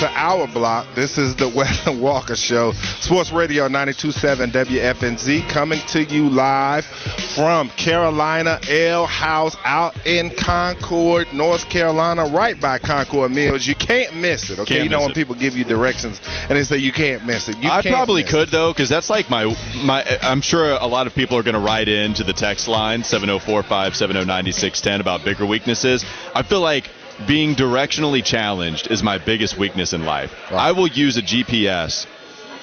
to our block. This is the Wes Walker Show, Sports Radio 92.7 WFNZ, coming to you live from Carolina Ale House out in Concord, North Carolina, right by Concord Mills. You can't miss it, okay? Can't you know when it. people give you directions and they say you can't miss it. You I probably could it. though, because that's like my my. I'm sure a lot of people are going to write in to the text line 704-570-9610 about bigger weaknesses. I feel like being directionally challenged is my biggest weakness in life. I will use a GPS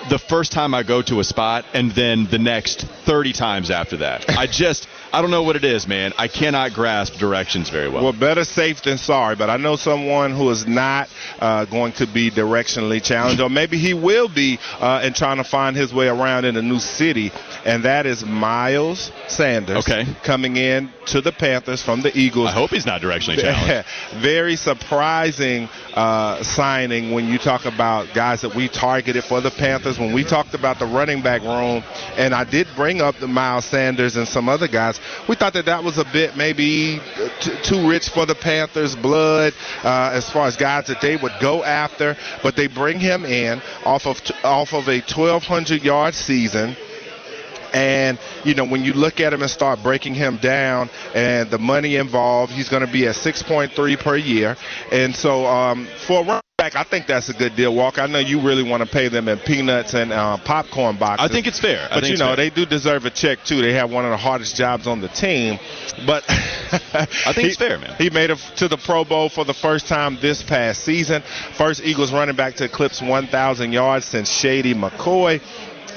the first time I go to a spot, and then the next 30 times after that. I just I don't know what it is, man. I cannot grasp directions very well. Well, better safe than sorry. But I know someone who is not uh, going to be directionally challenged, or maybe he will be uh, in trying to find his way around in a new city, and that is Miles Sanders. Okay. Coming in to the Panthers from the Eagles. I hope he's not directionally challenged. Very surprising uh, signing when you talk about guys that we targeted for the Panthers. When we talked about the running back room, and I did bring up the Miles Sanders and some other guys, we thought that that was a bit maybe t- too rich for the Panthers' blood uh, as far as guys that they would go after. But they bring him in off of t- off of a 1,200 yard season. And, you know, when you look at him and start breaking him down and the money involved, he's going to be at 6.3 per year. And so um, for a back, I think that's a good deal, Walker. I know you really want to pay them in peanuts and uh, popcorn boxes. I think it's fair. I But, you know, fair. they do deserve a check, too. They have one of the hardest jobs on the team. But I think it's fair, man. He made it to the Pro Bowl for the first time this past season. First Eagles running back to eclipse 1,000 yards since Shady McCoy.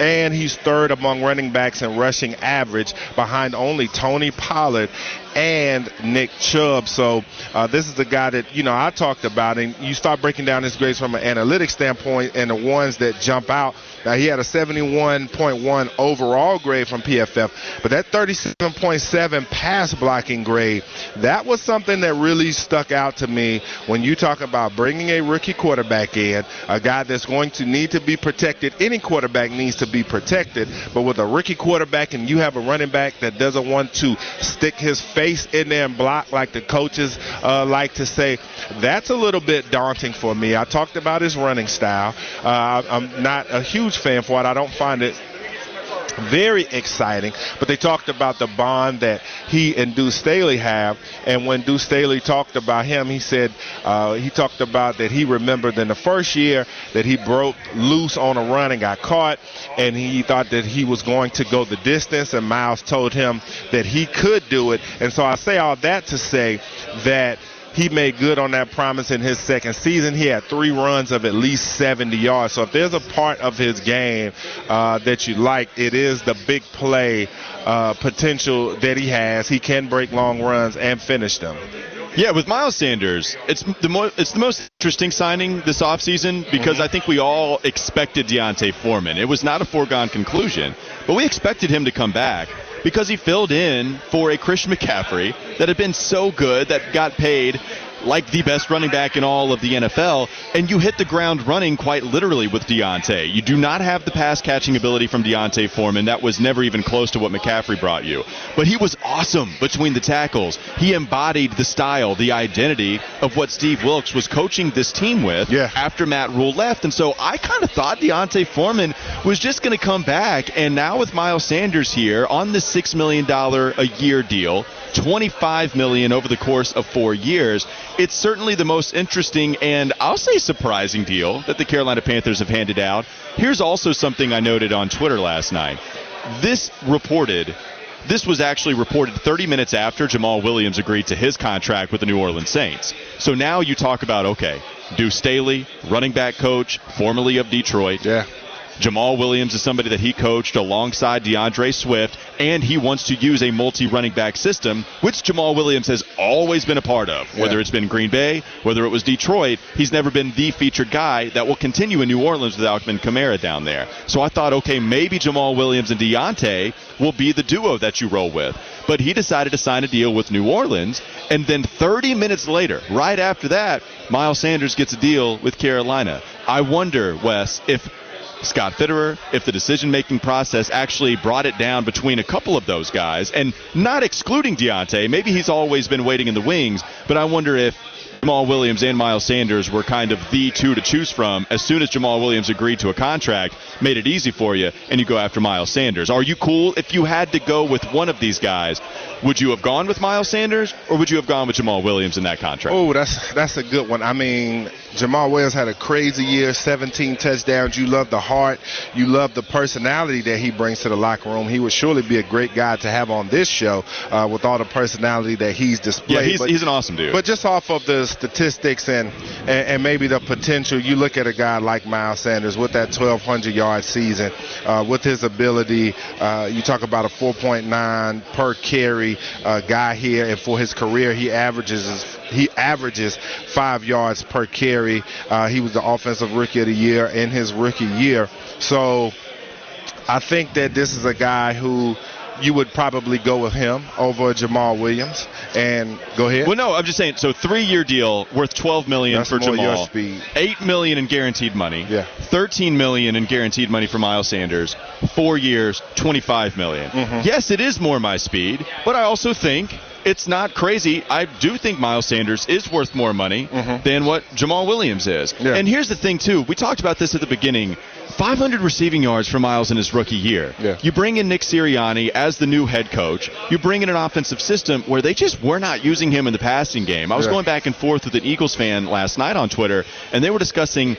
And he's third among running backs in rushing average behind only Tony Pollard and Nick Chubb. So uh, this is the guy that, you know, I talked about. And you start breaking down his grades from an analytics standpoint and the ones that jump out. Now, he had a 71.1 overall grade from PFF, but that 37.7 pass blocking grade, that was something that really stuck out to me when you talk about bringing a rookie quarterback in, a guy that's going to need to be protected. Any quarterback needs to be protected, but with a rookie quarterback and you have a running back that doesn't want to stick his face in there and block like the coaches uh, like to say, that's a little bit daunting for me. I talked about his running style. Uh, I'm not a huge fan for it. I don't find it very exciting. But they talked about the bond that he and Deuce Staley have. And when Deuce Staley talked about him, he said uh, he talked about that he remembered in the first year that he broke loose on a run and got caught, and he thought that he was going to go the distance. And Miles told him that he could do it. And so I say all that to say that he made good on that promise in his second season. He had three runs of at least 70 yards. So if there's a part of his game uh, that you like, it is the big play uh, potential that he has. He can break long runs and finish them. Yeah, with Miles Sanders, it's the mo- it's the most interesting signing this offseason because I think we all expected D'Onta Foreman. It was not a foregone conclusion, but we expected him to come back because he filled in for a Christian McCaffrey that had been so good that got paid like the best running back in all of the NFL, and you hit the ground running quite literally with D'Onta. You do not have the pass catching ability from D'Onta Foreman. That was never even close to what McCaffrey brought you. But he was awesome between the tackles. He embodied the style, the identity of what Steve Wilks was coaching this team with Yeah. after Matt Rhule left. And so I kind of thought D'Onta Foreman was just going to come back. And now with Miles Sanders here on the $6 million a year deal, 25 million over the course of four years. It's certainly the most interesting and I'll say surprising deal that the Carolina Panthers have handed out. Here's also something I noted on Twitter last night. This reported this was actually reported 30 minutes after Jamaal Williams agreed to his contract with the New Orleans Saints. So now you talk about okay, Deuce Staley, running back coach, formerly of Detroit. Yeah. Jamaal Williams is somebody that he coached alongside DeAndre Swift, and he wants to use a multi running back system, which Jamaal Williams has always been a part of. Whether Yeah. it's been Green Bay, whether it was Detroit, he's never been the featured guy that will continue in New Orleans with Alvin Kamara down there. So I thought, okay, maybe Jamaal Williams and D'Onta will be the duo that you roll with. But he decided to sign a deal with New Orleans, and then 30 minutes later, right after that, Miles Sanders gets a deal with Carolina. I wonder, Wes, if Scott Fitterer, if the decision making process actually brought it down between a couple of those guys, and not excluding D'Onta, maybe he's always been waiting in the wings, but I wonder if Jamaal Williams and Miles Sanders were kind of the two to choose from. As soon as Jamaal Williams agreed to a contract, made it easy for you, and you go after Miles Sanders. Are you cool if you had to go with one of these guys? Would you have gone with Miles Sanders, or would you have gone with Jamaal Williams in that contract? Oh, that's that's a good one. I mean, Jamaal Williams had a crazy year, 17 touchdowns. You love the heart, you love the personality that he brings to the locker room. He would surely be a great guy to have on this show uh, with all the personality that he's displayed. yeah, he's, But- he's an awesome dude. But just off of the statistics and, and and maybe the potential, you look at a guy like Miles Sanders with that 1,200 yard season, uh, with his ability. Uh, you talk about a 4.9 per carry uh, guy here, and for his career, he averages he averages five yards per carry. Uh, he was the offensive rookie of the year in his rookie year. So I think that this is a guy who you would probably go with him over Jamaal Williams. And go ahead. Well, no, I'm just saying. So three-year deal worth 12 million That's for Jamaal, speed. eight million in guaranteed money, Yeah. 13 million in guaranteed money for Miles Sanders, four years, 25 million. Mm-hmm. Yes, it is more my speed, but I also think it's not crazy. I do think Miles Sanders is worth more money than what Jamaal Williams is. Mm-hmm. Yeah. And here's the thing too. We talked about this at the beginning. 500 receiving yards for Miles in his rookie year. Yeah. You bring in Nick Sirianni as the new head coach. You bring in an offensive system where they just were not using him in the passing game. I was Yeah. going back and forth with an Eagles fan last night on Twitter, and they were discussing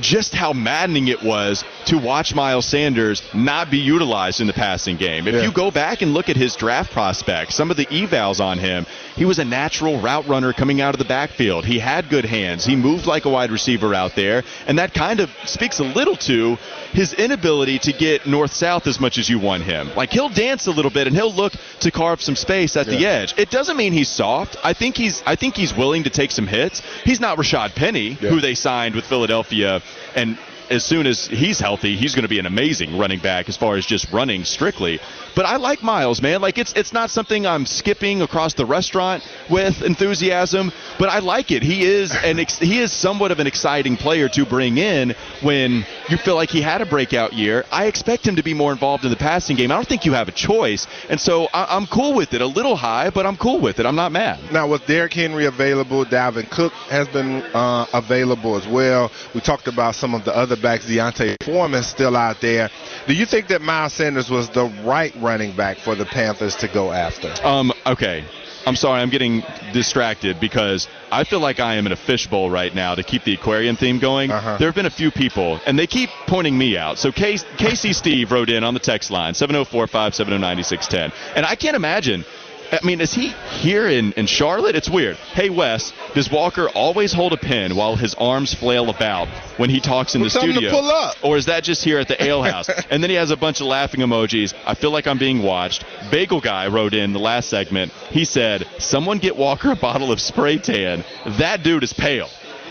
just how maddening it was to watch Miles Sanders not be utilized in the passing game. If Yeah. you go back and look at his draft prospects, some of the evals on him, he was a natural route runner coming out of the backfield. He had good hands. He moved like a wide receiver out there, and that kind of speaks a little to his inability to get north south as much as you want him. Like he'll dance a little bit and he'll look to carve some space at the edge. It doesn't mean he's soft. I think he's I think he's willing to take some hits. He's not Rashaad Penny, Yeah. who they signed with Philadelphia and as soon as he's healthy, he's going to be an amazing running back as far as just running strictly. But I like Miles, man. Like it's it's not something I'm skipping across the restaurant with enthusiasm, but I like it. He is an ex- he is somewhat of an exciting player to bring in when you feel like he had a breakout year. I expect him to be more involved in the passing game. I don't think you have a choice, and so I, I'm cool with it. A little high, but I'm cool with it. I'm not mad. Now, with Derrick Henry available, Dalvin Cook has been uh, available as well. We talked about some of the other backs. D'Onta Foreman still out there. Do you think that Miles Sanders was the right running back for the Panthers to go after? Um, okay. I'm sorry, I'm getting distracted because I feel like I am in a fishbowl right now to keep the aquarium theme going. Uh-huh. There have been a few people, and they keep pointing me out. So K- Casey Steve wrote in on the text line, 704 570 9610. And I can't imagine. I mean, is he here in, in Charlotte? It's weird. Hey, Wes, does Walker always hold a pen while his arms flail about when he talks in Well, the studio? pull up. Or is that just here at the ale house? and then he has a bunch of laughing emojis. I feel like I'm being watched. Bagel Guy wrote in the last segment. He said, Someone get Walker a bottle of spray tan. That dude is pale.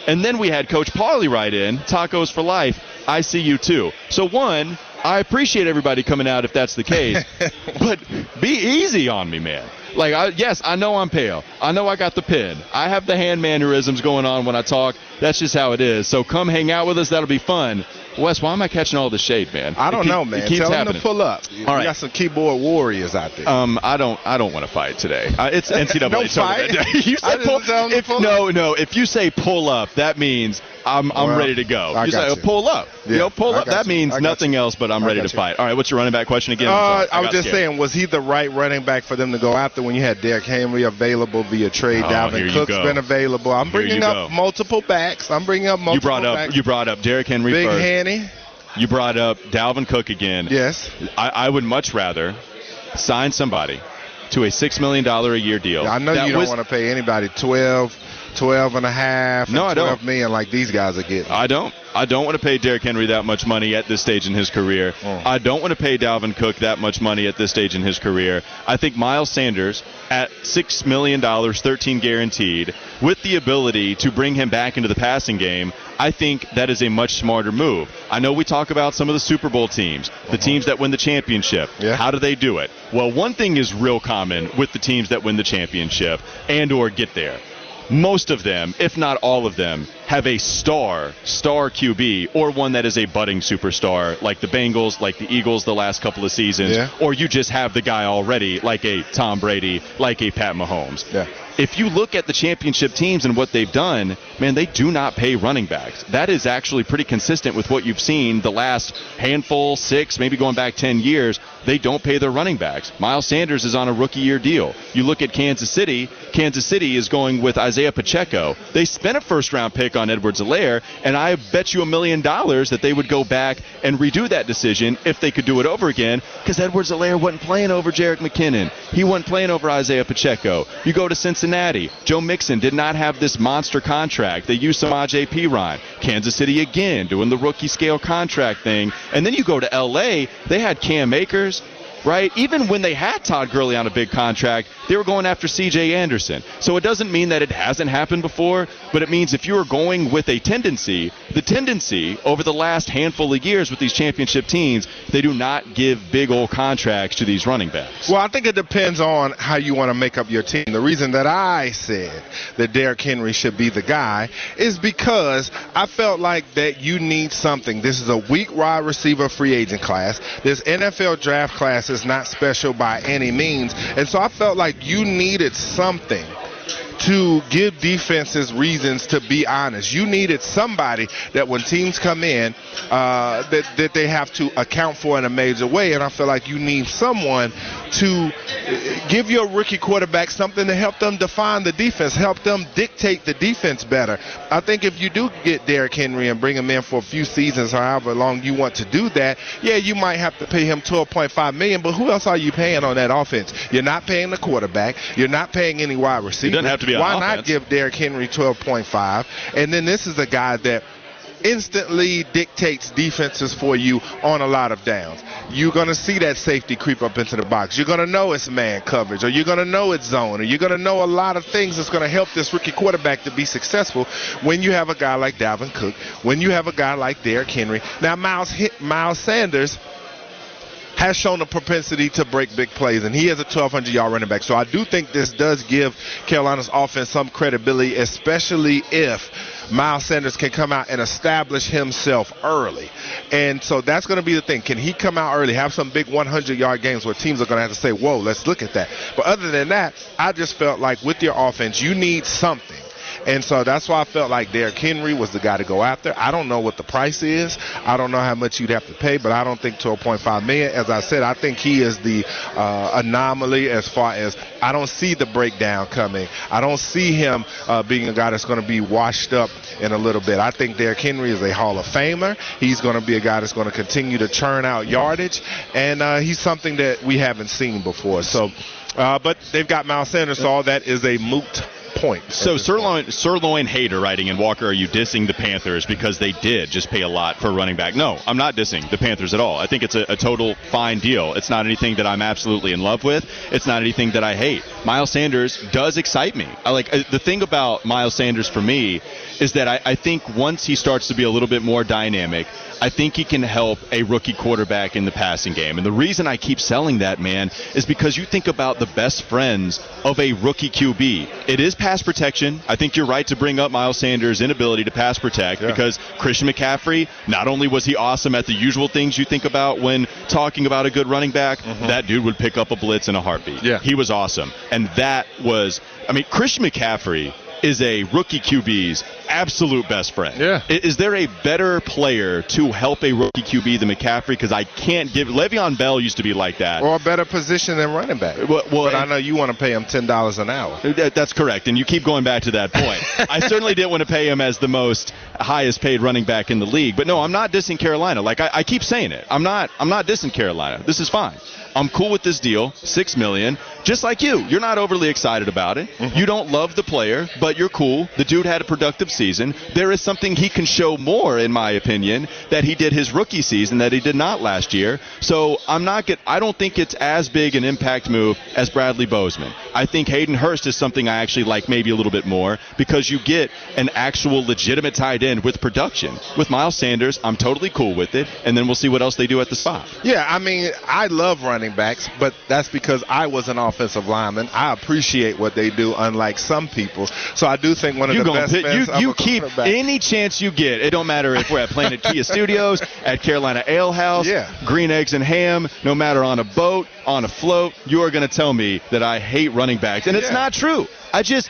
And then we had Coach Parley write in, Tacos for Life. I see you too. So, one, I appreciate everybody coming out if that's the case, but be easy on me, man. Like, I, yes, I know I'm pale. I know I got the pin. I have the hand mannerisms going on when I talk. That's just how it is. So come hang out with us. That'll be fun. Wes, why am I catching all the shade, man? I don't keep- know, it man. Tell happening. to pull up. You All right. got some keyboard warriors out there. Um, I don't. I don't want to fight today. Uh, it's NCAA No tournament. fight? you said pull, tell him to if, pull no, no. If you say pull up, that means I'm I'm Well, ready to go. I you say you. pull up. Yeah, you know, pull up. That you. means nothing else. But I'm I ready to fight. All right. What's your running back question again? Uh, sorry. I was just scared. saying, was he the right running back for them to go after when you had Derrick Henry available via trade? Oh, Dalvin Cook's go. been available. I'm Here bringing up go. multiple backs. I'm bringing up multiple You brought up backs. you brought up Derrick Henry Big first. Hanny. You brought up Dalvin Cook again. Yes. I, I would much rather sign somebody to a six million dollar a year deal. I know that you don't was- want to pay anybody 12 12 and a half, no, and I 12 don't. million like these guys are getting. I don't. I don't want to pay Derrick Henry that much money at this stage in his career. Mm. I don't want to pay Dalvin Cook that much money at this stage in his career. I think Miles Sanders at six million dollars, thirteen guaranteed, with the ability to bring him back into the passing game, I think that is a much smarter move. I know we talk about some of the Super Bowl teams, the teams that win the championship. Yeah. How do they do it? Well, one thing is real common with the teams that win the championship and or get there most of them, if not all of them, have a star, star QB, or one that is a budding superstar, like the Bengals, like the Eagles the last couple of seasons, Yeah. or you just have the guy already, like a Tom Brady, like a Pat Mahomes. Yeah. If you look at the championship teams and what they've done, man, they do not pay running backs. That is actually pretty consistent with what you've seen the last handful, six, maybe going back 10 years. They don't pay their running backs. Miles Sanders is on a rookie year deal. You look at Kansas City, Kansas City is going with Isaiah Pacheco. They spent a first round pick on Edwards-Helaire, and I bet you a million dollars that they would go back and redo that decision if they could do it over again because Edwards-Helaire wasn't playing over Jerick McKinnon. He wasn't playing over Isaiah Pacheco. You go to Cincinnati. Joe Mixon did not have this monster contract. They used some AJ Ryan. Kansas City again doing the rookie scale contract thing. And then you go to LA, they had Cam Akers, right? Even when they had Todd Gurley on a big contract, they were going after CJ Anderson. So it doesn't mean that it hasn't happened before, but it means if you are going with a tendency, the tendency over the last handful of years with these championship teams, they do not give big old contracts to these running backs. Well, I think it depends on how you want to make up your team. The reason that I said that Derrick Henry should be the guy is because I felt like that you need something. This is a weak wide receiver free agent class. This NFL draft class is not special by any means. And so I felt like you needed something to give defenses reasons to be honest. You needed somebody that when teams come in, uh, that that they have to account for in a major way. And I feel like you need someone to give your rookie quarterback something to help them define the defense, help them dictate the defense better. I think if you do get Derrick Henry and bring him in for a few seasons, however long you want to do that, yeah, you might have to pay him 12.5 million. But who else are you paying on that offense? You're not paying the quarterback. You're not paying any wide receiver. doesn't have to be on Why not give Derrick Henry 12.5? And then this is a guy that instantly dictates defenses for you on a lot of downs. You're going to see that safety creep up into the box. You're going to know it's man coverage, or you're going to know it's zone, or you're going to know a lot of things that's going to help this rookie quarterback to be successful when you have a guy like Dalvin Cook, when you have a guy like Derrick Henry. Now, Miles, Miles Sanders has shown a propensity to break big plays, and he has a 1,200 yard running back. So I do think this does give Carolina's offense some credibility, especially if Miles Sanders can come out and establish himself early. And so that's going to be the thing. Can he come out early, have some big 100 yard games where teams are going to have to say, whoa, let's look at that. But other than that, I just felt like with your offense, you need something. And so that's why I felt like Derrick Henry was the guy to go after. I don't know what the price is. I don't know how much you'd have to pay, but I don't think 12.5 million. As I said, I think he is the uh, anomaly as far as I don't see the breakdown coming. I don't see him uh, being a guy that's going to be washed up in a little bit. I think Derrick Henry is a Hall of Famer. He's going to be a guy that's going to continue to churn out yardage, and uh, he's something that we haven't seen before. So, uh, but they've got Miles Sanders, so all that is a moot point. So Sirloin, Sirloin Hater writing in Walker, are you dissing the Panthers because they did just pay a lot for running back? No, I'm not dissing the Panthers at all. I think it's a, a total fine deal. It's not anything that I'm absolutely in love with. It's not anything that I hate. Miles Sanders does excite me. I like uh, the thing about Miles Sanders for me is that I, I think once he starts to be a little bit more dynamic, I think he can help a rookie quarterback in the passing game. And the reason I keep selling that, man, is because you think about the best friends of a rookie QB. It is pass protection. I think you're right to bring up Miles Sanders' inability to pass protect Yeah. because Christian McCaffrey, not only was he awesome at the usual things you think about when talking about a good running back, mm-hmm. that dude would pick up a blitz in a heartbeat. Yeah. He was awesome. And that was, I mean, Christian McCaffrey is a rookie QB's absolute best friend. Yeah. Is there a better player to help a rookie QB than McCaffrey? Because I can't give. Le'Veon Bell used to be like that. Or a better position than running back. Well- well, but I know you want to pay him ten dollars an hour. Uh, that- That's correct, and you keep going back to that point. I certainly didn't want to pay him as the most highest paid running back in the league, but no, I'm not dissing Carolina. Like I, I keep saying it, I'm not. I'm not dissing Carolina. This is fine. I'm cool with this deal, six million. Just like you, you're not overly excited about it. Mm-hmm. You don't love the player, but you're cool. The dude had a productive season. There is something he can show more, in my opinion, that he did his rookie season that he did not last year. So I'm not get. I don't think it's as big an impact move as Bradley Bozeman. I think Hayden Hurst is something I actually like maybe a little bit more because you get an actual legitimate tight end with production. With Miles Sanders, I'm totally cool with it, and then we'll see what else they do at the spot. Yeah, I mean, I love running backs, but that's because I was an offensive lineman. I appreciate what they do, unlike some people. So I do think one of You the best pick, you, you keep any chance you get. It don't matter if we're at Planet Kia Studios, at Carolina Ale House, Yeah. Green Eggs and Ham, no matter on a boat, on a float, you are going to tell me that I hate running backs, and it's not true. I just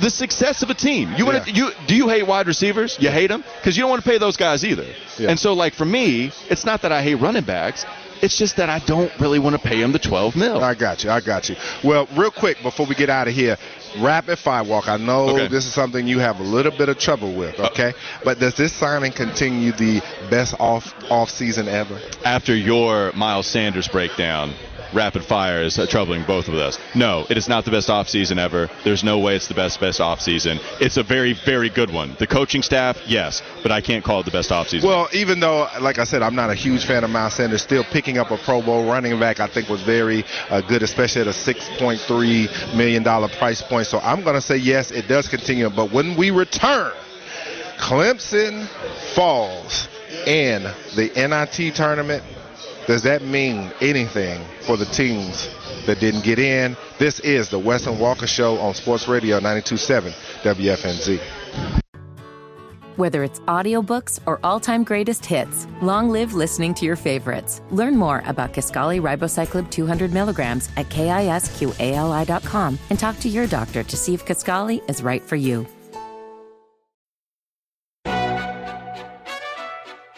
the success of a team. You want to Yeah. you do you hate wide receivers? You hate them because you don't want to pay those guys either. Yeah. And so like for me, it's not that I hate running backs. It's just that I don't really want to pay him the 12 mil. I got you. I got you. Well, real quick before we get out of here, rapid fire walk. I know Okay. this is something you have a little bit of trouble with. Uh, okay, but does this signing continue the best off off season ever? after your Miles Sanders breakdown, rapid fire is uh, troubling both of us. No, it is not the best offseason ever. There's no way it's the best best offseason. It's a very very good one. The coaching staff, yes, but I can't call it the best offseason. Well, even though, like I said, I'm not a huge fan of Miles Sanders, still picking up a Pro Bowl running back I think was very uh, good, especially at a $6.3 million price point. So I'm going to say yes, it does continue. But when we return, Clemson falls in the NIT tournament. Does that mean anything for the teams that didn't get in? This is the Weston Walker Show on Sports Radio 92.7 WFNZ. Whether it's audiobooks or all-time greatest hits, long live listening to your favorites. Learn more about Kisqali ribociclib 200 milligrams at kisqali.com and talk to your doctor to see if Kisqali is right for you.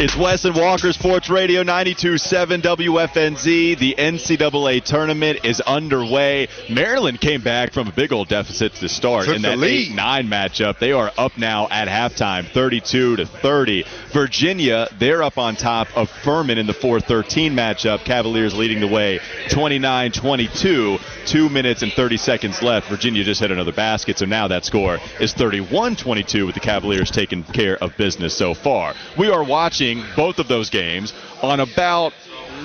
It's Wes and Walker Sports Radio 92.7 WFNZ. The NCAA tournament is underway. Maryland came back from a big old deficit to start Took in that lead. 8-9 matchup. They are up now at halftime, 32 to 30. Virginia, they're up on top of Furman in the 4-13 matchup. Cavaliers leading the way, 29-22. Two minutes and 30 seconds left. Virginia just hit another basket, so now that score is 31-22 with the Cavaliers taking care of business so far. We are watching both of those games on about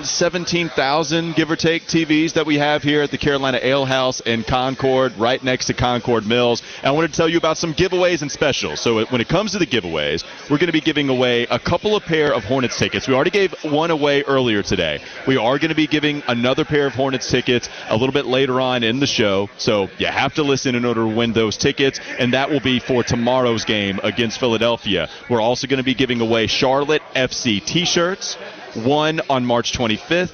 17,000, give or take, TVs that we have here at the Carolina Ale House in Concord, right next to Concord Mills. And I wanted to tell you about some giveaways and specials. So when it comes to the giveaways, we're going to be giving away a couple of pair of Hornets tickets. We already gave one away earlier today. We are going to be giving another pair of Hornets tickets a little bit later on in the show. So you have to listen in order to win those tickets, and that will be for tomorrow's game against Philadelphia. We're also going to be giving away Charlotte FC t-shirts one on March 25th,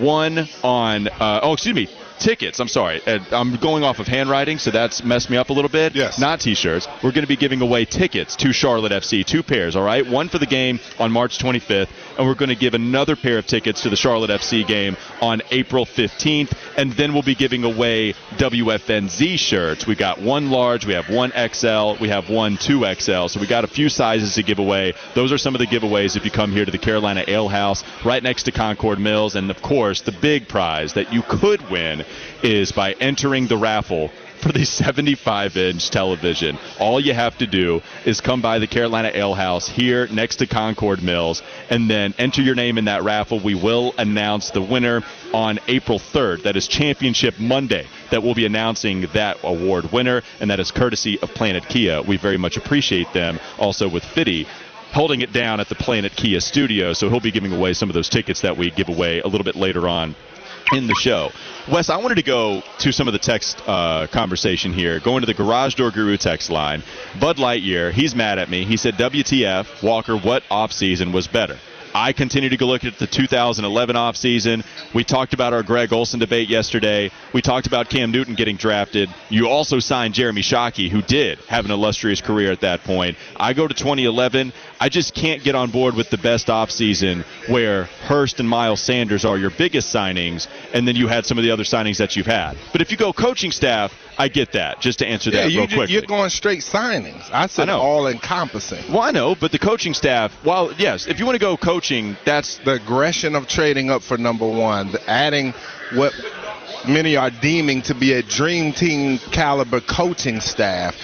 one on, uh, oh, excuse me, tickets. I'm sorry. Uh, I'm going off of handwriting, so that's messed me up a little bit. Yes. Not t shirts. We're going to be giving away tickets to Charlotte FC, two pairs, all right? One for the game on March 25th, and we're going to give another pair of tickets to the Charlotte FC game on April 15th, and then we'll be giving away WFNZ shirts. We've got one large, we have one XL, we have one 2XL, so we got a few sizes to give away. Those are some of the giveaways if you come here to the Carolina Ale House right next to Concord Mills, and of course, the big prize that you could win is by entering the raffle for the 75 inch television. All you have to do is come by the Carolina Ale House here next to Concord Mills and then enter your name in that raffle. We will announce the winner on April 3rd. That is Championship Monday that we'll be announcing that award winner, and that is courtesy of Planet Kia. We very much appreciate them. Also with Fitty holding it down at the Planet Kia studio, so he'll be giving away some of those tickets that we give away a little bit later on in the show. Wes, I wanted to go to some of the text uh, conversation here. Going to the Garage Door Guru text line. Bud Lightyear, he's mad at me. He said, WTF, Walker, what offseason was better? I continue to go look at the 2011 offseason. We talked about our Greg Olsen debate yesterday. We talked about Cam Newton getting drafted. You also signed Jeremy Shockey, who did have an illustrious career at that point. I go to 2011. I just can't get on board with the best offseason where Hurst and Miles Sanders are your biggest signings, and then you had some of the other signings that you've had. But if you go coaching staff, I get that. Just to answer yeah, that you, real quickly. You're going straight signings. I said I all encompassing. well, I know, but the coaching staff, Well, yes, if you want to go coaching, that's The aggression of trading up for number one, the adding what many are deeming to be a dream team caliber coaching staff,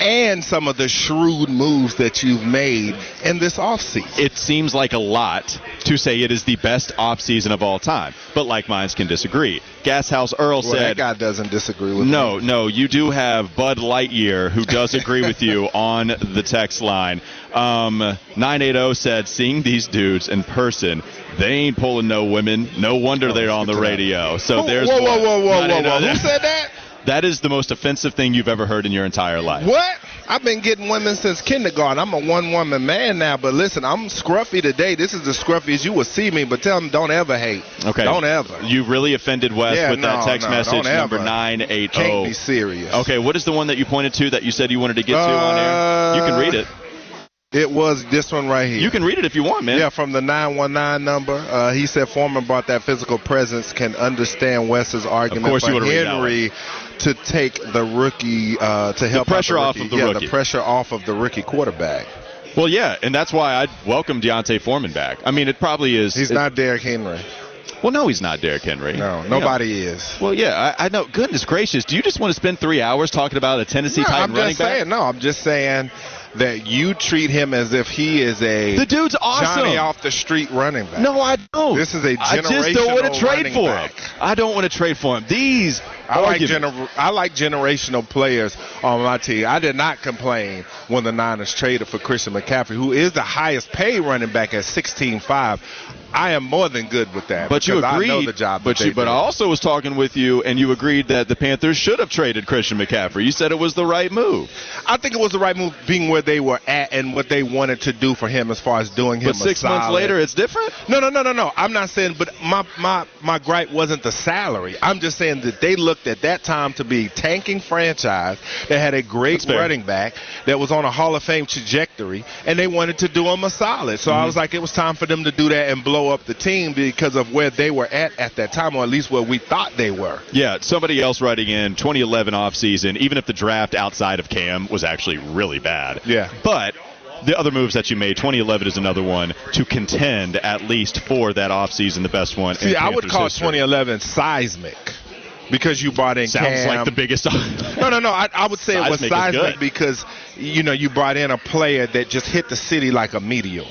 and some of the shrewd moves that you've made in this offseason. it seems like a lot to say it is the best offseason of all time. But like minds can disagree. Gashouse Earl Well, that guy doesn't disagree with no, me. no, no, you do have Bud Lightyear who does agree with you on the text line. Um, 980 said, seeing these dudes in person, they ain't pulling no women. No wonder they're on the good to know. radio. So there's whoa, whoa, whoa, whoa, whoa, whoa. Who said that? That is the most offensive thing you've ever heard in your entire life. What? I've been getting women since kindergarten. I'm a one woman man now, but listen, I'm scruffy today. This is the scruffiest you will see me, but tell them don't ever hate. Okay. Don't ever. You really offended Wes Yeah, with that text no, message number 980. Can't be serious. Okay, what is the one that you pointed to that you said you wanted to get to on air? You can read it. It was this one right here. You can read it if you want, man. Yeah, from the 919 number. Uh, he said Foreman brought that physical presence, can understand Wes's argument Of course you for wanna read that Henry to take the rookie, uh, to help out pressure off of the yeah, rookie. the pressure off of the rookie quarterback. Well, yeah, and that's why I'd welcome D'Onta Foreman back. I mean, it probably is. He's it- not Derrick Henry. Well, no, he's not Derrick Henry. No, You nobody know. is. Well, yeah, I, I know. Goodness gracious, do you just want to spend three hours talking about a Tennessee No, Titan I'm running just saying. No, I'm just saying that you treat him as if he is a The dude's awesome. Johnny off the street running back. No, I don't. This is a I just don't want to generational trade for back. him. I don't want to trade for him. These I like, gener- I like generational players on my team. I did not complain when the Niners traded for Christian McCaffrey, who is the highest paid running back at 16.5. I am more than good with that. But you agreed. I know the job. but you, but do. I also was talking with you, and you agreed that the Panthers should have traded Christian McCaffrey. You said it was the right move. I think it was the right move, being where they were at and what they wanted to do for him as far as doing him. But a six months later, it's different. No, no, no, no, no. I'm not saying, but my my my gripe wasn't the salary. I'm just saying that they looked at that time to be tanking franchise that had a great running back that was on a Hall of Fame trajectory, and they wanted to do him a solid. So I Mm-hmm. was like, it was time for them to do that and blow up the team because of where they were at at that time, or at least where we thought they were. Yeah, somebody else writing in 2011 offseason, even if the draft outside of Cam was actually really bad. Yeah. But the other moves that you made, 2011 is another one to contend at least for that offseason, the best one. See, I would call history. 2011 seismic because you brought in Sounds Cam. like the biggest. No, no, no. I, I would say it was Seismic seismic because you know you brought in a player that just hit the city like a meteor.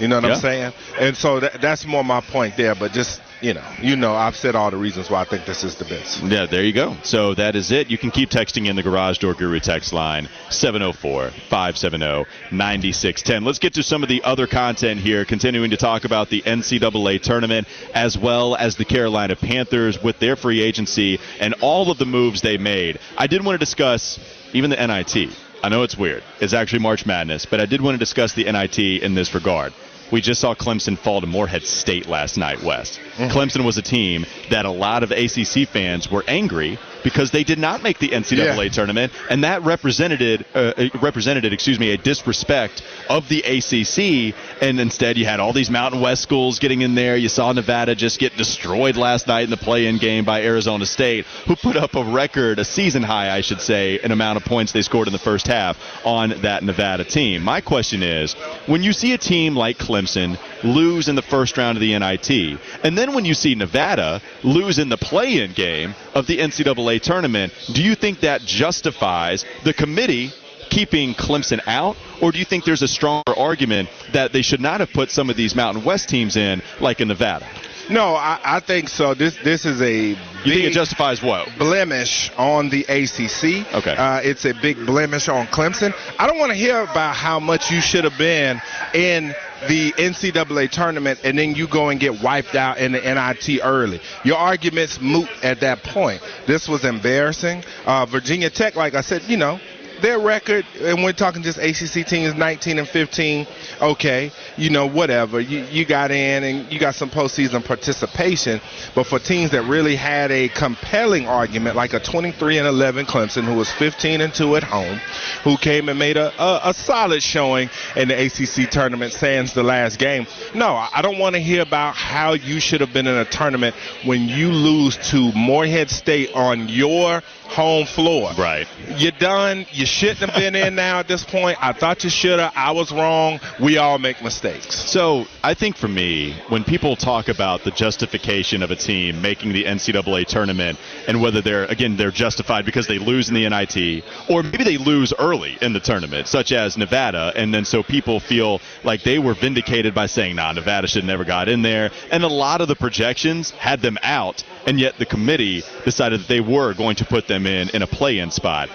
You know what Yeah. I'm saying? And so that, that's more my point there. But just you know, you know, I've said all the reasons why I think this is the best. Yeah, there you go. So that is it. You can keep texting in the Garage Door Guru text line 704 570 9610. Let's get to some of the other content here, continuing to talk about the NCAA tournament as well as the Carolina Panthers with their free agency and all of the moves they made. I did want to discuss even the NIT. I know it's weird. It's actually March Madness, but I did want to discuss the NIT in this regard. We just saw Clemson fall to Morehead State last night, Wes. Mm-hmm. Clemson was a team that a lot of ACC fans were angry because they did not make the NCAA Yeah. tournament, and that represented uh, uh, represented, excuse me, a disrespect of the ACC. And instead, you had all these Mountain West schools getting in there. You saw Nevada just get destroyed last night in the play-in game by Arizona State, who put up a record, a season high, I should say, an amount of points they scored in the first half on that Nevada team. My question is, when you see a team like Clemson lose in the first round of the NIT, and then when you see Nevada lose in the play-in game of the NCAA tournament, do you think that justifies the committee keeping Clemson out, or do you think there's a stronger argument that they should not have put some of these Mountain West teams in, like in Nevada? No, I, I think so. This this is a you think it justifies what blemish on the ACC. Okay, uh, it's a big blemish on Clemson. I don't want to hear about how much you should have been in the NCAA tournament and then you go and get wiped out in the NIT early. Your argument's moot at that point. This was embarrassing. Uh, Virginia Tech, like I said, you know, their record, and we're talking just ACC teams, 19 and 15. Okay, you know, whatever. You you got in and you got some postseason participation, but for teams that really had a compelling argument, like a 23 and 11 Clemson, who was 15 and 2 at home, who came and made a a, a solid showing in the ACC tournament, sans the last game. No, I don't want to hear about how you should have been in a tournament when you lose to Morehead State on your home floor. Right. You're done. You shouldn't have been in now at this point. I thought you should have. I was wrong. We all make mistakes. So I think for me, when people talk about the justification of a team making the NCAA tournament and whether they're, again, they're justified because they lose in the NIT or maybe they lose early in the tournament, such as Nevada, and then so people feel like they were vindicated by saying, nah, Nevada should never got in there. And a lot of the projections had them out, and yet the committee decided that they were going to put them in in a play-in spot.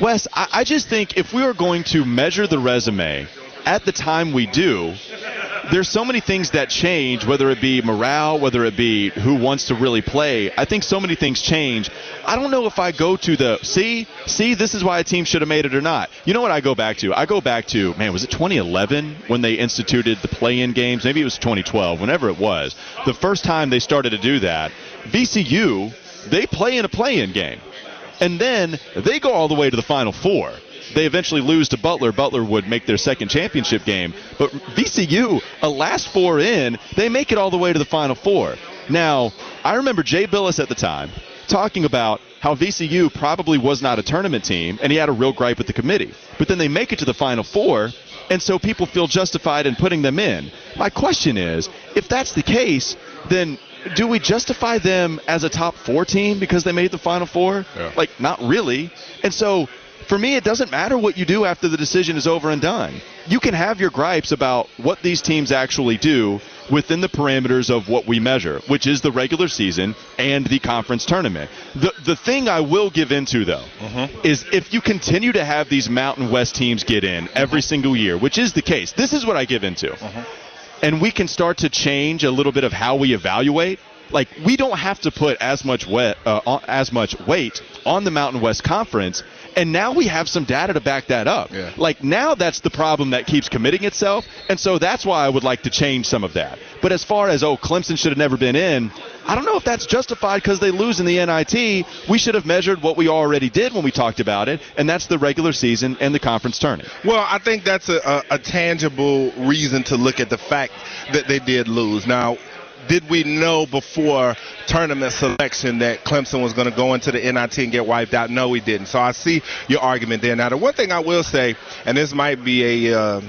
Wes, I, I just think if we are going to measure the resume at the time we do, there's so many things that change, whether it be morale, whether it be who wants to really play. I think so many things change. I don't know if I go to the see, see, this is why a team should have made it or not. You know what I go back to? I go back to, man, was it 2011 when they instituted the play in games? Maybe it was 2012, whenever it was. The first time they started to do that, VCU, they play in a play in game and then they go all the way to the Final Four. They eventually lose to Butler. Butler would make their second championship game. But VCU, a last four in, they make it all the way to the Final Four. Now, I remember Jay Bilas at the time talking about how VCU probably was not a tournament team, and he had a real gripe with the committee. But then they make it to the Final Four, and so people feel justified in putting them in. My question is, if that's the case, then do we justify them as a top four team because they made the Final Four? Yeah. Like, not really. And so, for me, it doesn't matter what you do after the decision is over and done. You can have your gripes about what these teams actually do within the parameters of what we measure, which is the regular season and the conference tournament. The the thing I will give into though mm-hmm. is if you continue to have these Mountain West teams get in every mm-hmm. single year, which is the case. This is what I give into. Mm-hmm and we can start to change a little bit of how we evaluate. Like we don't have to put as much wet, uh, as much weight on the Mountain West Conference, and now we have some data to back that up. Yeah. Like now that's the problem that keeps committing itself, and so that's why I would like to change some of that. But as far as oh Clemson should have never been in, I don't know if that's justified because they lose in the NIT. We should have measured what we already did when we talked about it, and that's the regular season and the conference tournament. Well, I think that's a, a, a tangible reason to look at the fact that they did lose. Now, did we know before tournament selection that Clemson was going to go into the NIT and get wiped out? No, we didn't. So I see your argument there. Now, the one thing I will say, and this might be a. Uh,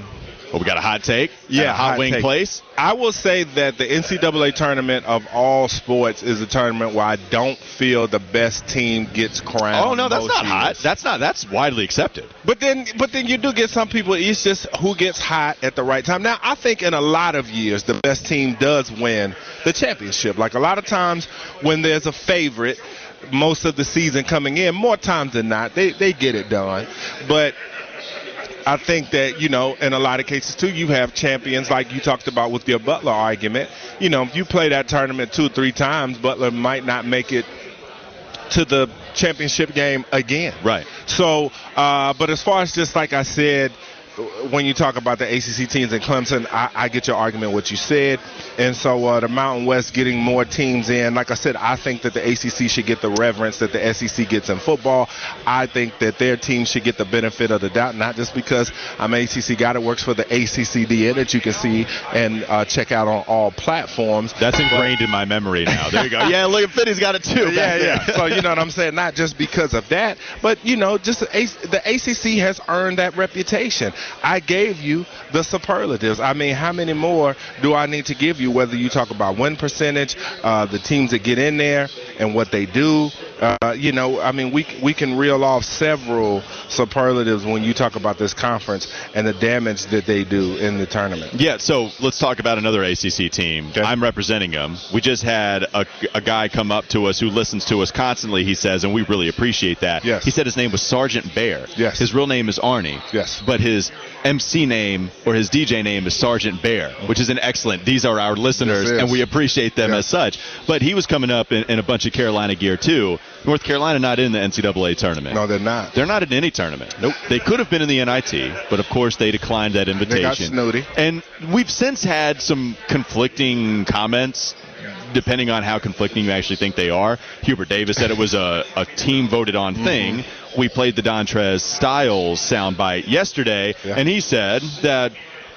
well, we got a hot take. Yeah, hot, hot wing take. place. I will say that the NCAA tournament of all sports is a tournament where I don't feel the best team gets crowned. Oh no, that's not years. hot. That's not. That's widely accepted. But then, but then you do get some people. It's just who gets hot at the right time. Now, I think in a lot of years, the best team does win the championship. Like a lot of times when there's a favorite, most of the season coming in, more times than not, they they get it done. But I think that, you know, in a lot of cases too, you have champions like you talked about with your Butler argument. You know, if you play that tournament two or three times, Butler might not make it to the championship game again. Right. So, uh, but as far as just like I said, when you talk about the ACC teams in Clemson, I, I get your argument what you said, and so uh, the Mountain West getting more teams in. Like I said, I think that the ACC should get the reverence that the SEC gets in football. I think that their team should get the benefit of the doubt, not just because I'm an ACC guy that works for the ACCDN that you can see and uh, check out on all platforms. That's ingrained in my memory now. There you go. yeah, look, Finney's got it too. Yeah, yeah. so you know what I'm saying? Not just because of that, but you know, just the, the ACC has earned that reputation. I gave you the superlatives. I mean, how many more do I need to give you? Whether you talk about win percentage, uh, the teams that get in there, and what they do. Uh, you know, I mean, we we can reel off several superlatives when you talk about this conference and the damage that they do in the tournament. Yeah, so let's talk about another ACC team. Okay. I'm representing them. We just had a, a guy come up to us who listens to us constantly, he says, and we really appreciate that. Yes. He said his name was Sergeant Bear. Yes. His real name is Arnie. Yes. But his MC name or his DJ name is Sergeant Bear, which is an excellent. These are our listeners, and we appreciate them Yeah. as such. But he was coming up in, in a bunch of Carolina gear, too. North Carolina not in the NCAA tournament. No, they're not. They're not in any tournament. Nope. They could have been in the NIT, but of course they declined that invitation. They got snooty. And we've since had some conflicting comments. Depending on how conflicting you actually think they are, Hubert Davis said it was a, a team voted on Mm-hmm. thing. We played the Dontrez Styles soundbite yesterday, Yeah. and he said that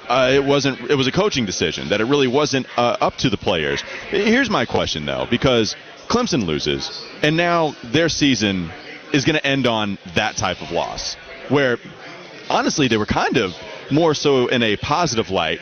uh, it wasn't. It was a coaching decision. That it really wasn't uh, up to the players. Here's my question though, because Clemson loses, and now their season is going to end on that type of loss, where honestly they were kind of more so in a positive light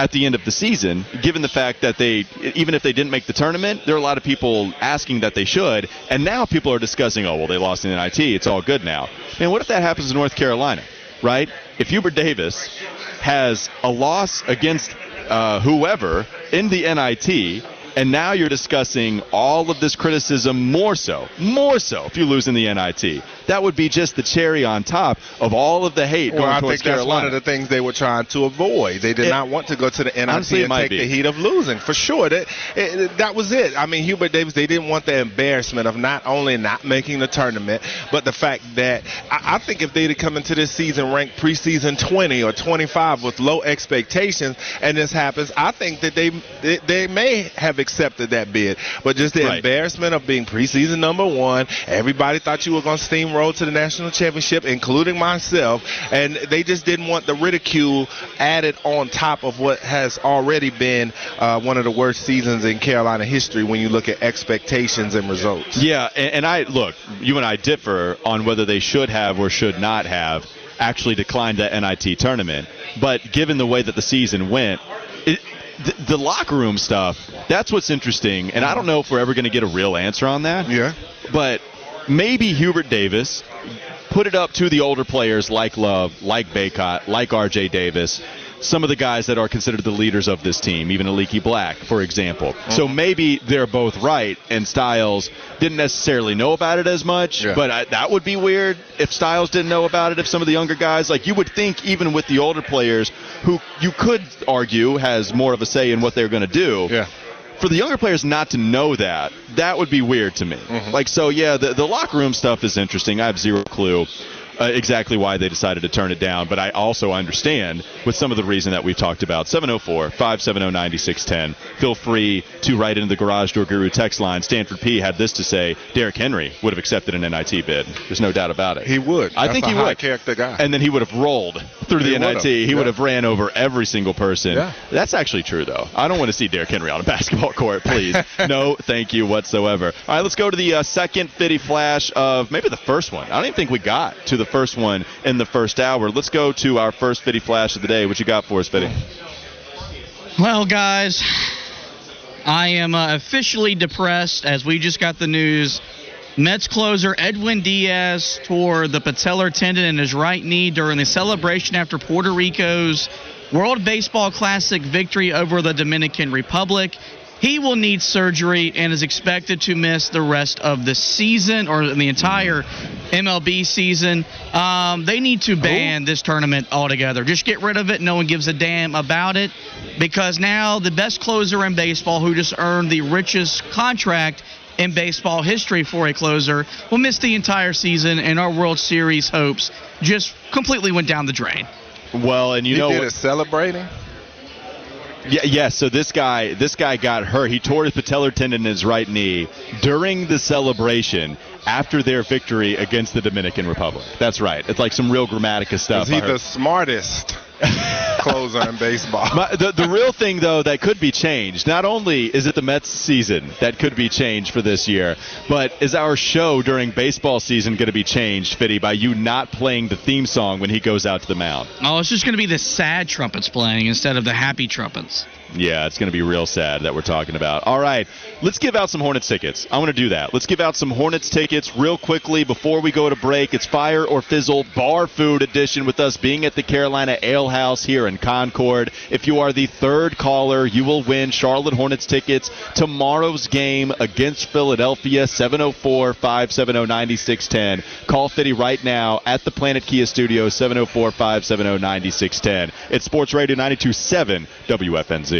at the end of the season, given the fact that they, even if they didn't make the tournament, there are a lot of people asking that they should, and now people are discussing, oh, well, they lost in the NIT, it's all good now. Man, what if that happens in North Carolina, right? If Hubert Davis has a loss against uh, whoever in the NIT, and now you're discussing all of this criticism more so, more so if you lose in the NIT. That would be just the cherry on top of all of the hate Well, going I towards think that's Carolina. one of the things they were trying to avoid. They did It- not want to go to the NIT Honestly, and take be. the heat of losing. For sure, that it, that was it. I mean, Hubert Davis. They didn't want the embarrassment of not only not making the tournament, but the fact that I, I think if they'd have come into this season ranked preseason 20 or 25 with low expectations, and this happens, I think that they they, they may have accepted that bid. But just the Right. embarrassment of being preseason number one, everybody thought you were going to steamroll to the national championship, including myself, and they just didn't want the ridicule added on top of what has already been uh, one of the worst seasons in Carolina history when you look at expectations and results. Yeah, and, and I look, you and I differ on whether they should have or should not have actually declined that NIT tournament. But given the way that the season went, it, the, the locker room stuff, that's what's interesting. And I don't know if we're ever going to get a real answer on that. Yeah. But maybe Hubert Davis put it up to the older players like Love, like Bacot, like R.J. Davis, some of the guys that are considered the leaders of this team, even Leaky Black, for example. So mm. maybe they're both right, and Styles didn't necessarily know about it as much. Yeah. But I, that would be weird if Styles didn't know about it. If some of the younger guys, like you would think, even with the older players, who you could argue has more of a say in what they're going to do Yeah. for the younger players not to know that, that would be weird to me. Mm-hmm. Like, so yeah, the, the locker room stuff is interesting. I have zero clue. Uh, exactly why they decided to turn it down, but I also understand with some of the reason that we've talked about. 704 570 9610. Feel free to write into the Garage Door Guru text line. Stanford P had this to say Derrick Henry would have accepted an NIT bid. There's no doubt about it. He would. I That's think he would. character guy. And then he would have rolled through He the NIT. He Yeah. would have ran over every single person. Yeah. That's actually true, though. I don't want to see Derrick Henry on a basketball court, please. no, thank you whatsoever. All right, let's go to the uh, second Fitty flash of maybe the first one. I don't even think we got to the first one in the first hour. Let's go to our first Fitty flash of the day. What you got for us, Fitty? Well, guys, I am uh, officially depressed as we just got the news. Mets closer Edwin Diaz tore the patellar tendon in his right knee during the celebration after Puerto Rico's World Baseball Classic victory over the Dominican Republic. He will need surgery and is expected to miss the rest of the season or the entire MLB season. Um, they need to ban this tournament altogether. Just get rid of it. No one gives a damn about it because now the best closer in baseball, who just earned the richest contract in baseball history for a closer, will miss the entire season, and our World Series hopes just completely went down the drain. Well, and you he know did what? it celebrating. Yeah, yeah. So this guy, this guy got hurt. He tore his patellar tendon in his right knee during the celebration after their victory against the Dominican Republic. That's right. It's like some real Gramatica stuff. Is he the smartest? closer on baseball. My, the, the real thing, though, that could be changed, not only is it the Mets season that could be changed for this year, but is our show during baseball season going to be changed, Fitty, by you not playing the theme song when he goes out to the mound? Oh, it's just going to be the sad trumpets playing instead of the happy trumpets. Yeah, it's going to be real sad that we're talking about. All right, let's give out some Hornets tickets. I want to do that. Let's give out some Hornets tickets real quickly before we go to break. It's Fire or Fizzle Bar Food Edition with us being at the Carolina Ale House here in Concord. If you are the third caller, you will win Charlotte Hornets tickets tomorrow's game against Philadelphia, 704 570 9610. Call Fitty right now at the Planet Kia Studio, 704 570 9610. It's Sports Radio 927 WFNZ.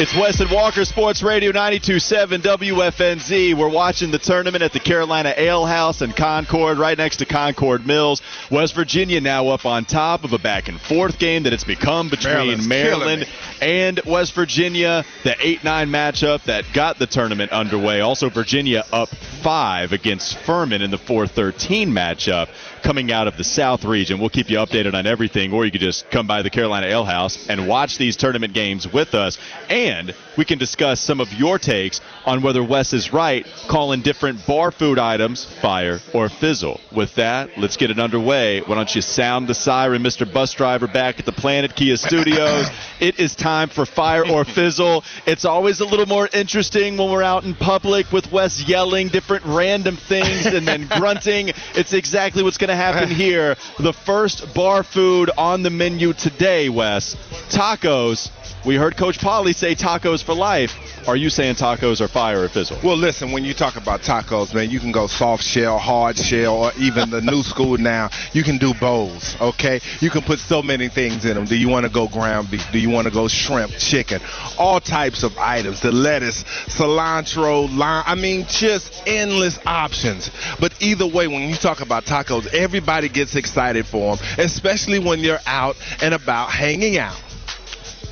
It's Wes and Walker Sports Radio 92.7 WFNZ. We're watching the tournament at the Carolina Ale House in Concord, right next to Concord Mills. West Virginia now up on top of a back and forth game that it's become between Maryland's Maryland and West Virginia. The 8 9 matchup that got the tournament underway. Also, Virginia up five against Furman in the 4 13 matchup coming out of the South region. We'll keep you updated on everything, or you could just come by the Carolina Ale House and watch these tournament games with us. And we can discuss some of your takes on whether Wes is right calling different bar food items fire or fizzle. With that, let's get it underway. Why don't you sound the siren, Mr. Bus Driver, back at the Planet Kia Studios? it is time for fire or fizzle. It's always a little more interesting when we're out in public with Wes yelling different random things and then grunting. It's exactly what's going to happen here. The first bar food on the menu today, Wes, tacos. We heard Coach Polly say tacos for life. Are you saying tacos are fire or fizzle? Well, listen, when you talk about tacos, man, you can go soft shell, hard shell, or even the new school now. You can do bowls, okay? You can put so many things in them. Do you want to go ground beef? Do you want to go shrimp, chicken? All types of items. The lettuce, cilantro, lime. I mean, just endless options. But either way, when you talk about tacos, everybody gets excited for them, especially when you're out and about hanging out.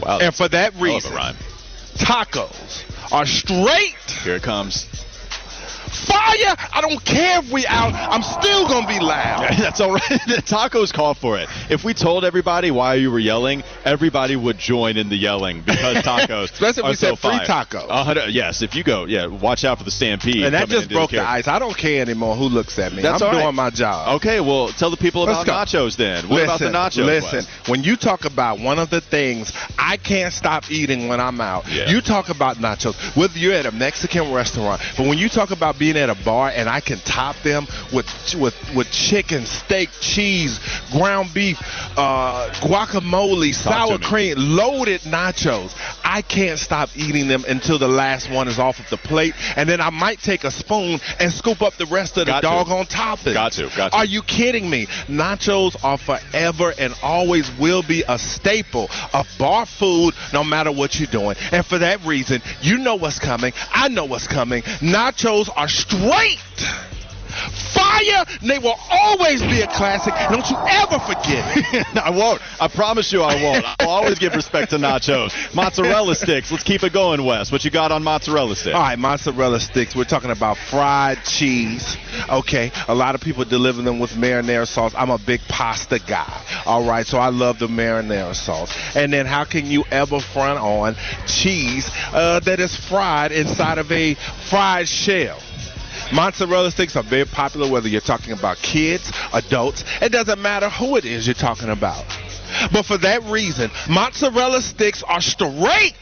Wow. And for that hell of a reason, tacos are straight Here it comes. Fire. I don't care if we out. I'm still gonna be loud. That's all right. the tacos call for it. If we told everybody why you were yelling, everybody would join in the yelling because tacos. Especially if we so said free fire. tacos. A hundred- yes, if you go, yeah, watch out for the stampede. And that just broke the the ice. I don't care anymore who looks at me. That's I'm right. doing my job. Okay, well, tell the people Let's about go. nachos then. What about the listen, nachos? Listen, when you talk about one of the things I can't stop eating when I'm out, Yeah. you talk about nachos. Whether you're at a Mexican restaurant, but when you talk about being at a bar and I can top them with with with chicken, steak, cheese, ground beef, uh, guacamole, sour cream, loaded nachos, I can't stop eating them until the last one is off of the plate, and then I might take a spoon and scoop up the rest of the Got to. doggone toppings. Got to, got to. Are you kidding me? Nachos are forever and always will be a staple of bar food no matter what you're doing. And for that reason, you know what's coming. I know what's coming. Nachos are straight. Fire! And they will always be a classic. Don't you ever forget it. I won't. I promise you I won't. I'll always give respect to nachos. Mozzarella sticks. Let's keep it going, Wes. What you got on mozzarella sticks? All right, mozzarella sticks. We're talking about fried cheese. Okay, a lot of people deliver them with marinara sauce. I'm a big pasta guy. All right, so I love the marinara sauce. And then how can you ever front on cheese uh, that is fried inside of a fried shell? Mozzarella sticks are very popular whether you're talking about kids, adults. It doesn't matter who it is you're talking about. But for that reason, mozzarella sticks are straight.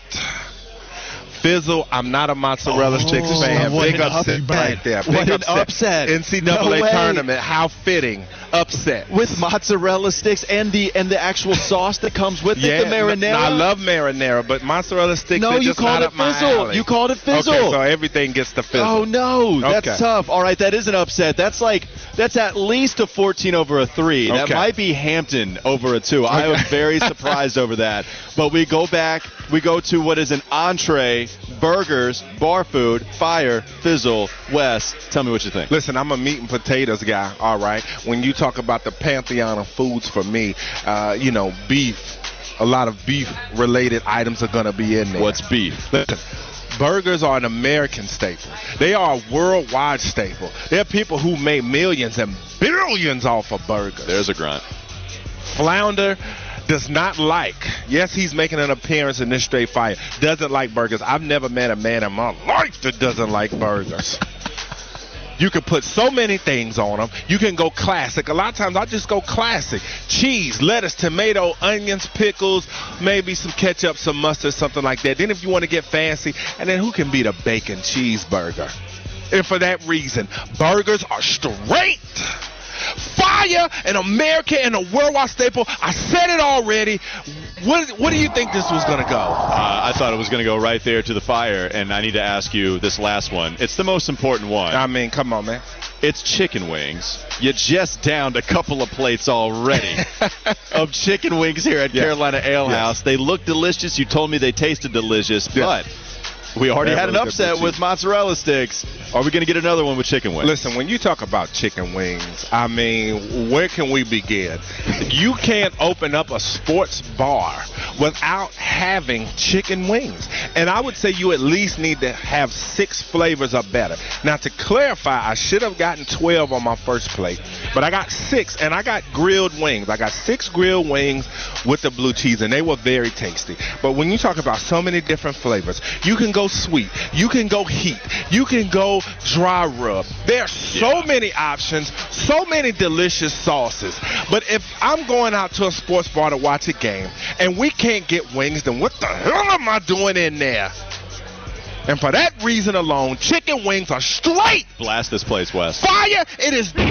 Fizzle, I'm not a mozzarella oh, sticks Oh, fan. what Big upset upset. right there. Big What an upset. NCAA No tournament. How fitting. Upset. with mozzarella sticks and the and the actual sauce that comes with yeah, it, the marinara. I love marinara, but mozzarella sticks. No, you just called it fizzle. You called it fizzle. Okay, so everything gets the fizzle. Oh no, that's Okay. tough. All right, that is an upset. That's like that's at least a 14 over a three. That might be Hampton over a two. I was very surprised over that. But we go back. We go to what is an entree, burgers, bar food, fire, fizzle. Wes, tell me what you think. Listen, I'm a meat and potatoes guy. All right. When you talk about the pantheon of foods for me, uh, you know, beef. A lot of beef-related items are going to be in there. What's beef? Listen, burgers are an American staple. They are a worldwide staple. There are people who make millions and billions off of burgers. There's a grunt. Flounder does not like. Yes, he's making an appearance in this straight fire. Doesn't like burgers. I've never met a man in my life that doesn't like burgers. You can put so many things on them. You can go classic. A lot of times I just go classic. Cheese, lettuce, tomato, onions, pickles, maybe some ketchup, some mustard, something like that. Then if you want to get fancy, and then who can beat a bacon cheeseburger? And for that reason, burgers are straight fire, an America and a worldwide staple. I said it already. What, what do you think this was going to go? Uh, I thought it was going to go right there to the fire, and I need to ask you this last one. It's the most important one. I mean, come on, man. It's chicken wings. You just downed a couple of plates already of chicken wings here at Yes. Carolina Ale Yes. House. They look delicious. You told me they tasted delicious, Yes. but we already had an upset with with mozzarella sticks. Are we going to get another one with chicken wings? Listen, when you talk about chicken wings, I mean, where can we begin? You can't open up a sports bar without having chicken wings. And I would say you at least need to have six flavors or better. Now, to clarify, I should have gotten 12 on my first plate, but I got six, and I got grilled wings. I got six grilled wings with the blue cheese, and they were very tasty. But when you talk about so many different flavors, you can go sweet, you can go heat, you can go dry rub. There are so many options, so many delicious sauces. But if I'm going out to a sports bar to watch a game and we can't get wings, then what the hell am I doing in there? And for that reason alone, chicken wings are straight Blast this place, Wes. fire. It is the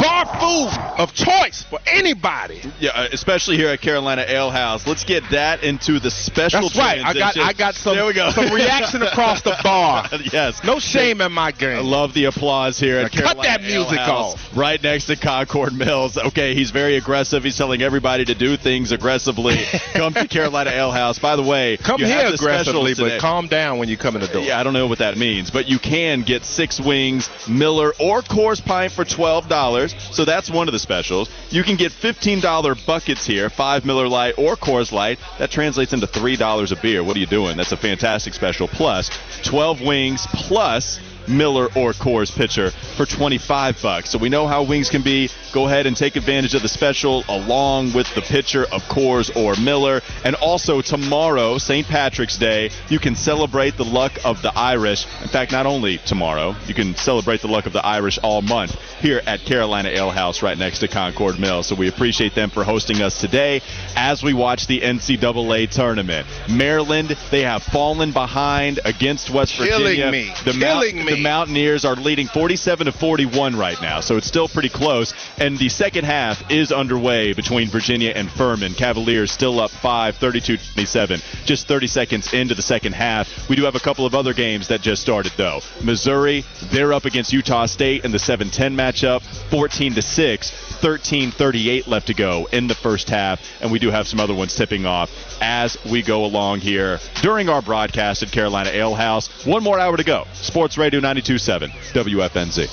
bar food of choice for anybody. Yeah, uh, especially here at Carolina Ale House. Let's get that into the special. That's right. I got. I got some There we go. some reaction across the bar. yes. No shame in my game. I love the applause here at Now cut that music Ale House, off. Right next to Concord Mills. Okay, he's very aggressive. He's telling everybody to do things aggressively. Come to Carolina Ale House. By the way, Come here aggressively, but calm down when you come in the door. Yeah, I don't know what that means, but you can get six wings, Miller, or Coors Pint for $12. So that's one of the specials. You can get $15 buckets here, five Miller Light or Coors Light. That translates into $3 a beer. What are you doing? That's a fantastic special. Plus, 12 wings plus Miller or Coors pitcher for 25 bucks. So we know how wings can be. Go ahead and take advantage of the special along with the pitcher of Coors or Miller. And also tomorrow, St. Patrick's Day, you can celebrate the luck of the Irish. In fact, not only tomorrow, you can celebrate the luck of the Irish all month here at Carolina Ale House right next to Concord Mill. So we appreciate them for hosting us today as we watch the NCAA tournament. Maryland, they have fallen behind against West Virginia. Killing me. The Killing me. Mountaineers are leading 47 to 41 right now, so it's still pretty close. And the second half is underway between Virginia and Furman. Cavaliers still up 5, 32 27. Just 30 seconds into the second half. We do have a couple of other games that just started, though. Missouri, they're up against Utah State in the 7 10 matchup, 14 to 6. 13 38 left to go in the first half, and we do have some other ones tipping off as we go along here during our broadcast at Carolina Ale House. One more hour to go. Sports Radio 92.7 WFNZ.